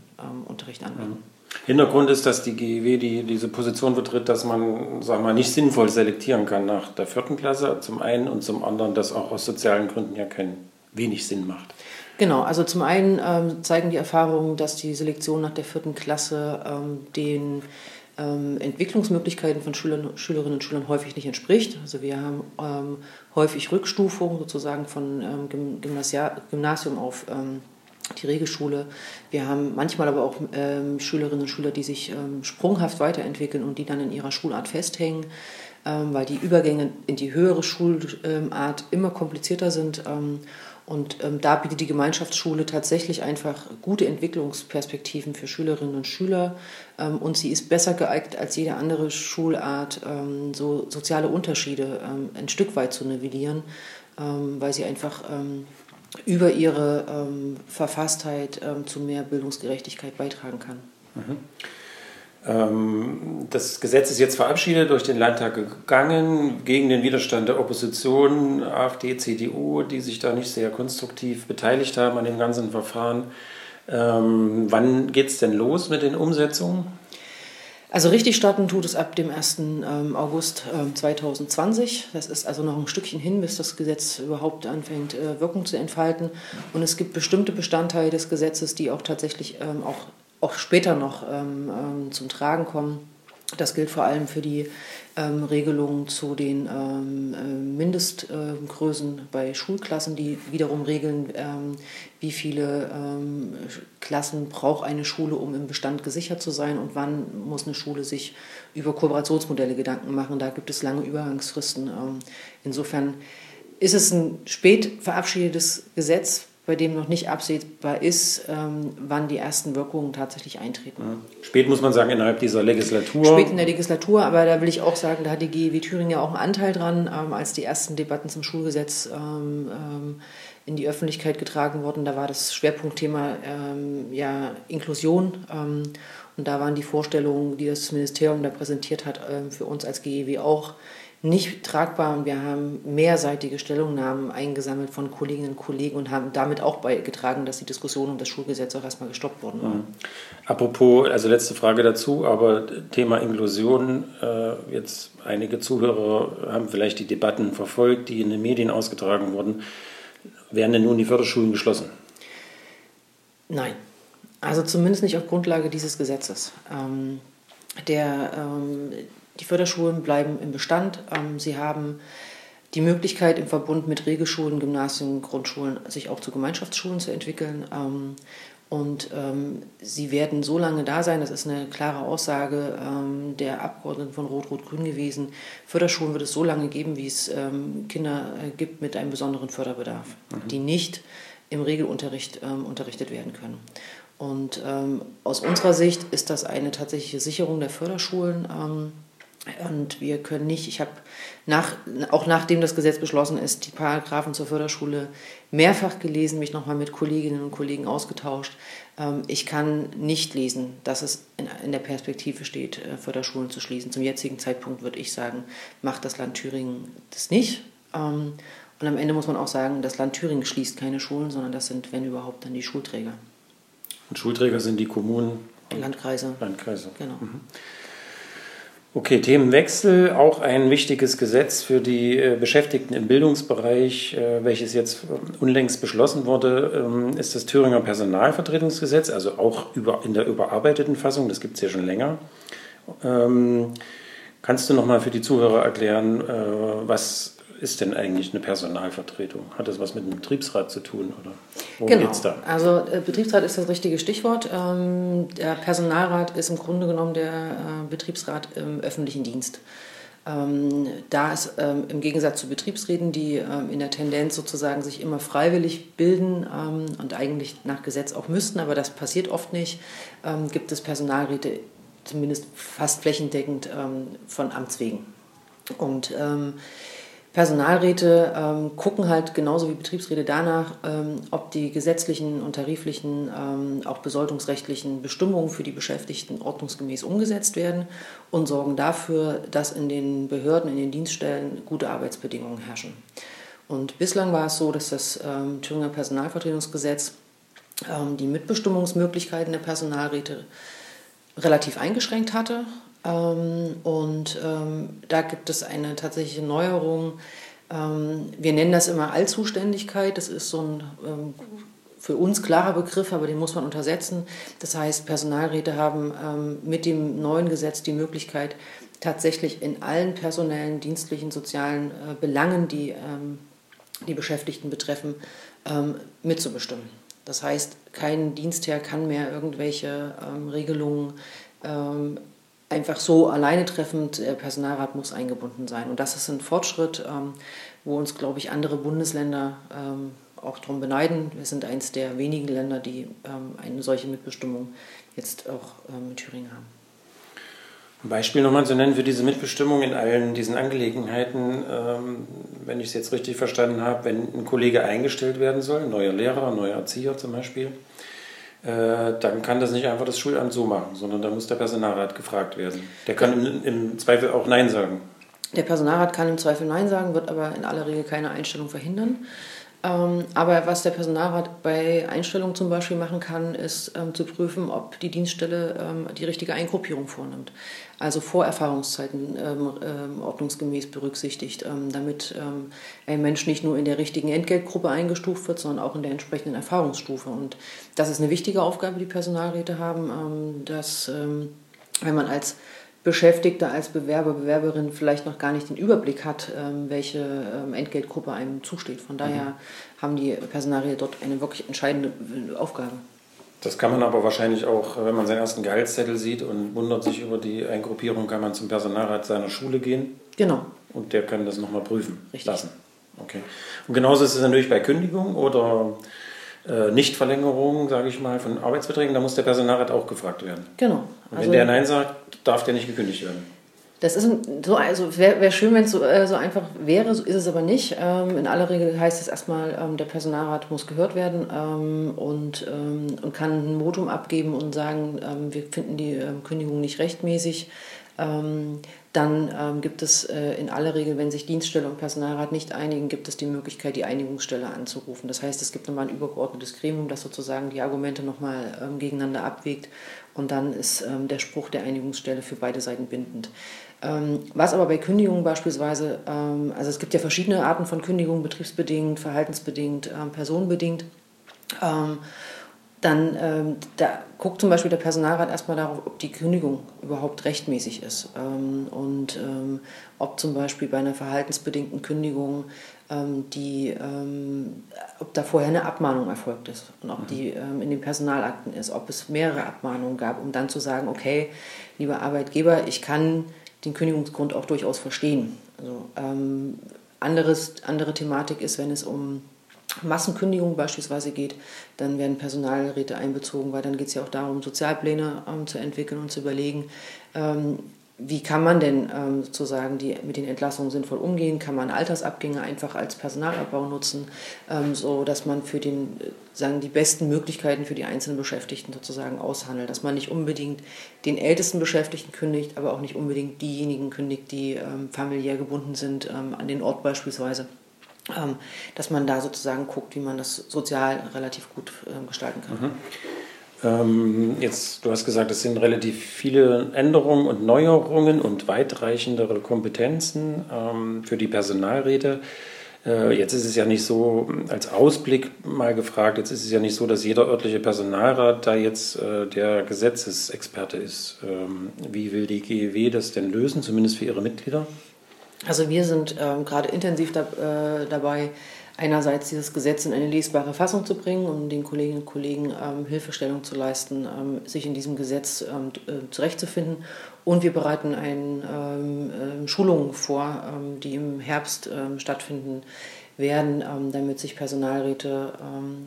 Unterricht anbieten. Mhm. Hintergrund ist, dass die GEW die, diese Position vertritt, dass man sagen wir, nicht sinnvoll selektieren kann nach der vierten Klasse zum einen und zum anderen, dass auch aus sozialen Gründen ja kein wenig Sinn macht. Genau, also zum einen ähm, zeigen die Erfahrungen, dass die Selektion nach der vierten Klasse ähm, den ähm, Entwicklungsmöglichkeiten von Schülern, Schülerinnen und Schülern häufig nicht entspricht. Also wir haben ähm, häufig Rückstufungen sozusagen von ähm, Gymnasium auf ähm, die Regelschule. Wir haben manchmal aber auch ähm, Schülerinnen und Schüler, die sich ähm, sprunghaft weiterentwickeln und die dann in ihrer Schulart festhängen, weil die Übergänge in die höhere Schulart immer komplizierter sind und ähm, da bietet die Gemeinschaftsschule tatsächlich einfach gute Entwicklungsperspektiven für Schülerinnen und Schüler. Ähm, und sie ist besser geeignet als jede andere Schulart, ähm, so soziale Unterschiede ähm, ein Stück weit zu nivellieren, ähm, weil sie einfach ähm, über ihre Verfasstheit zu mehr Bildungsgerechtigkeit beitragen kann. Mhm. Ähm, das Gesetz ist jetzt verabschiedet, durch den Landtag gegangen, gegen den Widerstand der Opposition, AfD, CDU, die sich da nicht sehr konstruktiv beteiligt haben an dem ganzen Verfahren. Ähm, wann geht es denn los mit den Umsetzungen? Also richtig starten tut es ab dem 1. Ähm, August 2020. Das ist also noch ein Stückchen hin, bis das Gesetz überhaupt anfängt, äh, Wirkung zu entfalten. Und es gibt bestimmte Bestandteile des Gesetzes, die auch tatsächlich auch auch später noch ähm, ähm, zum Tragen kommen. Das gilt vor allem für die ähm, Regelungen zu den ähm, äh, Mindestgrößen äh, bei Schulklassen, die wiederum regeln, ähm, wie viele ähm, Klassen braucht eine Schule, um im Bestand gesichert zu sein und wann muss eine Schule sich über Kooperationsmodelle Gedanken machen. Da gibt es lange Übergangsfristen. insofern ist es ein spät verabschiedetes Gesetz, bei dem noch nicht absehbar ist, ähm, wann die ersten Wirkungen tatsächlich eintreten. Spät muss man sagen, innerhalb dieser Legislatur. Spät in der Legislatur, aber da will ich auch sagen, da hat die GEW Thüringen ja auch einen Anteil dran, ähm, als die ersten Debatten zum Schulgesetz ähm, in die Öffentlichkeit getragen wurden. Da war das Schwerpunktthema ja Inklusion. Und da waren die Vorstellungen, die das Ministerium da präsentiert hat, für uns als GEW auch nicht tragbar und wir haben mehrseitige Stellungnahmen eingesammelt von Kolleginnen und Kollegen und haben damit auch beigetragen, dass die Diskussion um das Schulgesetz auch erstmal gestoppt worden war. Mhm. Apropos, also letzte Frage dazu, aber Thema Inklusion, äh, jetzt einige Zuhörer haben vielleicht die Debatten verfolgt, die in den Medien ausgetragen wurden. Werden denn nun die Förderschulen geschlossen? Nein, also zumindest nicht auf Grundlage dieses Gesetzes. Ähm, der, ähm, die Förderschulen bleiben im Bestand. Ähm, sie haben die Möglichkeit, im Verbund mit Regelschulen, Gymnasien, Grundschulen sich auch zu Gemeinschaftsschulen zu entwickeln. Ähm, und ähm, sie werden so lange da sein, das ist eine klare Aussage ähm, der Abgeordneten von Rot-Rot-Grün gewesen. Förderschulen wird es so lange geben, wie es ähm, Kinder äh, gibt mit einem besonderen Förderbedarf, mhm. die nicht im Regelunterricht ähm, unterrichtet werden können. Und aus unserer Sicht ist das eine tatsächliche Sicherung der Förderschulen. Und wir können nicht, ich habe nach, auch nachdem das Gesetz beschlossen ist, die Paragraphen zur Förderschule mehrfach gelesen, mich nochmal mit Kolleginnen und Kollegen ausgetauscht. Ähm, ich kann nicht lesen, dass es in der Perspektive steht, äh, Förderschulen zu schließen. Zum jetzigen Zeitpunkt würde ich sagen, macht das Land Thüringen das nicht. Ähm, und am Ende muss man auch sagen, das Land Thüringen schließt keine Schulen, sondern das sind, wenn überhaupt, dann die Schulträger. Und Schulträger sind die Kommunen? Landkreise. Landkreise. Genau. Mhm. Okay, Themenwechsel, auch ein wichtiges Gesetz für die äh, Beschäftigten im Bildungsbereich, äh, welches jetzt unlängst beschlossen wurde, ähm, ist das Thüringer Personalvertretungsgesetz, also auch in der überarbeiteten Fassung, das gibt es ja schon länger. Ähm, kannst du nochmal für die Zuhörer erklären, äh, was ist denn eigentlich eine Personalvertretung? Hat das was mit dem Betriebsrat zu tun oder worum genau. geht's da? Also äh, Betriebsrat ist das richtige Stichwort. Ähm, der Personalrat ist im Grunde genommen der äh, Betriebsrat im öffentlichen Dienst. Ähm, da ist ähm, im Gegensatz zu Betriebsräten, die ähm, in der Tendenz sozusagen sich immer freiwillig bilden ähm, und eigentlich nach Gesetz auch müssten, aber das passiert oft nicht, ähm, gibt es Personalräte zumindest fast flächendeckend von Amts wegen. Und Personalräte ähm, gucken halt genauso wie Betriebsräte danach, ähm, ob die gesetzlichen und tariflichen, ähm, auch besoldungsrechtlichen Bestimmungen für die Beschäftigten ordnungsgemäß umgesetzt werden und sorgen dafür, dass in den Behörden, in den Dienststellen gute Arbeitsbedingungen herrschen. Und bislang war es so, dass das ähm, Thüringer Personalvertretungsgesetz ähm, die Mitbestimmungsmöglichkeiten der Personalräte relativ eingeschränkt hatte. Ähm, und ähm, da gibt es eine tatsächliche Neuerung. Ähm, wir nennen das immer Allzuständigkeit. Das ist so ein ähm, für uns klarer Begriff, aber den muss man untersetzen. Das heißt, Personalräte haben ähm, mit dem neuen Gesetz die Möglichkeit, tatsächlich in allen personellen, dienstlichen, sozialen äh, Belangen, die ähm, die Beschäftigten betreffen, mitzubestimmen. Das heißt, kein Dienstherr kann mehr irgendwelche Regelungen einfach so alleine treffend, der Personalrat muss eingebunden sein. Und das ist ein Fortschritt, ähm, wo uns, glaube ich, andere Bundesländer ähm, auch darum beneiden. Wir sind eines der wenigen Länder, die ähm, eine solche Mitbestimmung jetzt auch in Thüringen haben. Ein Beispiel nochmal zu nennen für diese Mitbestimmung in allen diesen Angelegenheiten, wenn ich es jetzt richtig verstanden habe, wenn ein Kollege eingestellt werden soll, neuer Lehrer, neuer Erzieher zum Beispiel, äh, dann kann das nicht einfach das Schulamt so machen, sondern da muss der Personalrat gefragt werden. Der kann im, im, Zweifel auch Nein sagen. Der Personalrat kann im Zweifel Nein sagen, wird aber in aller Regel keine Einstellung verhindern. Ähm, aber was der Personalrat bei Einstellungen zum Beispiel machen kann, ist ähm, zu prüfen, ob die Dienststelle ähm, die richtige Eingruppierung vornimmt. Also Vorerfahrungszeiten ordnungsgemäß berücksichtigt, damit ein Mensch nicht nur in der richtigen Entgeltgruppe eingestuft wird, sondern auch in der entsprechenden Erfahrungsstufe. Und das ist eine wichtige Aufgabe, die Personalräte haben, dass wenn man als Beschäftigter als Bewerber, Bewerberin vielleicht noch gar nicht den Überblick hat, ähm, welche ähm, Entgeltgruppe einem zusteht. Von daher mhm. haben die Personalie dort eine wirklich entscheidende äh, Aufgabe. Das kann man aber wahrscheinlich auch, wenn man seinen ersten Gehaltszettel sieht und wundert sich über die Eingruppierung, kann man zum Personalrat seiner Schule gehen. Genau. Und der kann das nochmal prüfen Richtig. lassen. Okay. Und genauso ist es natürlich bei Kündigung oder äh, Nichtverlängerung, sage ich mal, von Arbeitsverträgen. Da muss der Personalrat auch gefragt werden. Genau. Und wenn der Nein sagt, darf der nicht gekündigt werden. Das ist so, also wäre wär schön, wenn es so, äh, so einfach wäre, so ist es aber nicht. Ähm, in aller Regel heißt es erstmal, ähm, der Personalrat muss gehört werden ähm, und, ähm, und kann ein Votum abgeben und sagen, ähm, wir finden die ähm, Kündigung nicht rechtmäßig. dann gibt es äh, in aller Regel, wenn sich Dienststelle und Personalrat nicht einigen, gibt es die Möglichkeit, die Einigungsstelle anzurufen. Das heißt, es gibt nochmal ein übergeordnetes Gremium, das sozusagen die Argumente nochmal gegeneinander abwägt und dann ist der Spruch der Einigungsstelle für beide Seiten bindend. Ähm, was aber bei Kündigungen beispielsweise, ähm, also es gibt ja verschiedene Arten von Kündigungen, betriebsbedingt, verhaltensbedingt, ähm, personenbedingt. Dann da guckt zum Beispiel der Personalrat erstmal darauf, ob die Kündigung überhaupt rechtmäßig ist und ob zum Beispiel bei einer verhaltensbedingten Kündigung die, ob da vorher eine Abmahnung erfolgt ist und ob die in den Personalakten ist, ob es mehrere Abmahnungen gab, um dann zu sagen, okay, lieber Arbeitgeber, ich kann den Kündigungsgrund auch durchaus verstehen. Also, ähm, anderes, andere Thematik ist, wenn es um Massenkündigungen beispielsweise geht, dann werden Personalräte einbezogen, weil dann geht es ja auch darum, Sozialpläne ähm, zu entwickeln und zu überlegen, ähm, wie kann man denn ähm, sozusagen die, mit den Entlassungen sinnvoll umgehen? Kann man Altersabgänge einfach als Personalabbau nutzen, ähm, so dass man für den, äh, sagen, die besten Möglichkeiten für die einzelnen Beschäftigten sozusagen aushandelt, dass man nicht unbedingt den ältesten Beschäftigten kündigt, aber auch nicht unbedingt diejenigen kündigt, die ähm, familiär gebunden sind, ähm, an den Ort beispielsweise. Ähm, dass man da sozusagen guckt, wie man das sozial relativ gut äh, gestalten kann. Mhm. Ähm, jetzt, du hast gesagt, es sind relativ viele Änderungen und Neuerungen und weitreichendere Kompetenzen ähm, für die Personalräte. Äh, jetzt ist es ja nicht so, als Ausblick mal gefragt, jetzt ist es ja nicht so, dass jeder örtliche Personalrat da jetzt äh, der Gesetzesexperte ist. Ähm, wie will die GEW das denn lösen, zumindest für ihre Mitglieder? Also wir sind ähm, gerade intensiv da, äh, dabei, einerseits dieses Gesetz in eine lesbare Fassung zu bringen, um den Kolleginnen und Kollegen ähm, Hilfestellung zu leisten, ähm, sich in diesem Gesetz ähm, äh, zurechtzufinden. Und wir bereiten ein, ähm, äh, Schulungen vor, ähm, die im Herbst ähm, stattfinden werden, damit sich Personalräte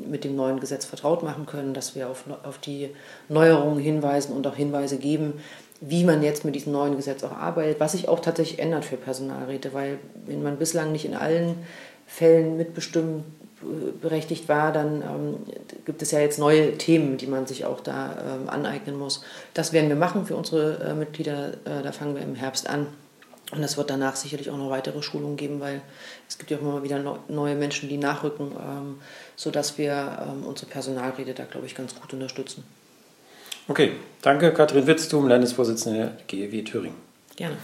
mit dem neuen Gesetz vertraut machen können, dass wir auf, auf die Neuerungen hinweisen und auch Hinweise geben, wie man jetzt mit diesem neuen Gesetz auch arbeitet, was sich auch tatsächlich ändert für Personalräte, weil wenn man bislang nicht in allen Fällen mitbestimmen berechtigt war, dann ähm, gibt es ja jetzt neue Themen, die man sich auch da ähm, aneignen muss. Das werden wir machen für unsere äh, Mitglieder. Äh, da fangen wir im Herbst an. Und es wird danach sicherlich auch noch weitere Schulungen geben, weil es gibt ja auch immer wieder neue Menschen, die nachrücken, ähm, sodass wir ähm, unsere Personalrede da, glaube ich, ganz gut unterstützen. Okay, danke Katrin Witztum, Landesvorsitzende der GEW Thüringen. Gerne.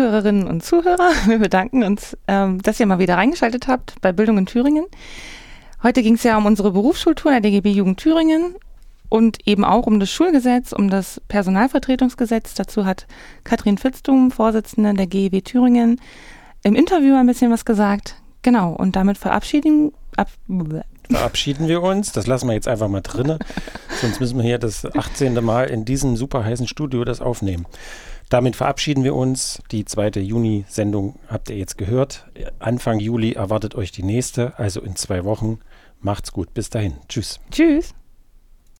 Zuhörerinnen und Zuhörer, wir bedanken uns, ähm, dass ihr mal wieder reingeschaltet habt bei Bildung in Thüringen. Heute ging es ja um unsere Berufsschultour der DGB Jugend Thüringen und eben auch um das Schulgesetz, um das Personalvertretungsgesetz. Dazu hat Katrin Fitztum, Vorsitzende der GEW Thüringen, im Interview ein bisschen was gesagt. Genau, und damit verabschieden, ab, verabschieden wir uns. Das lassen wir jetzt einfach mal drinne. Sonst müssen wir hier das 18. Mal in diesem super heißen Studio das aufnehmen. Damit verabschieden wir uns. Die zweite Juni-Sendung habt ihr jetzt gehört. Anfang Juli erwartet euch die nächste, also in zwei Wochen. Macht's gut. Bis dahin. Tschüss. Tschüss.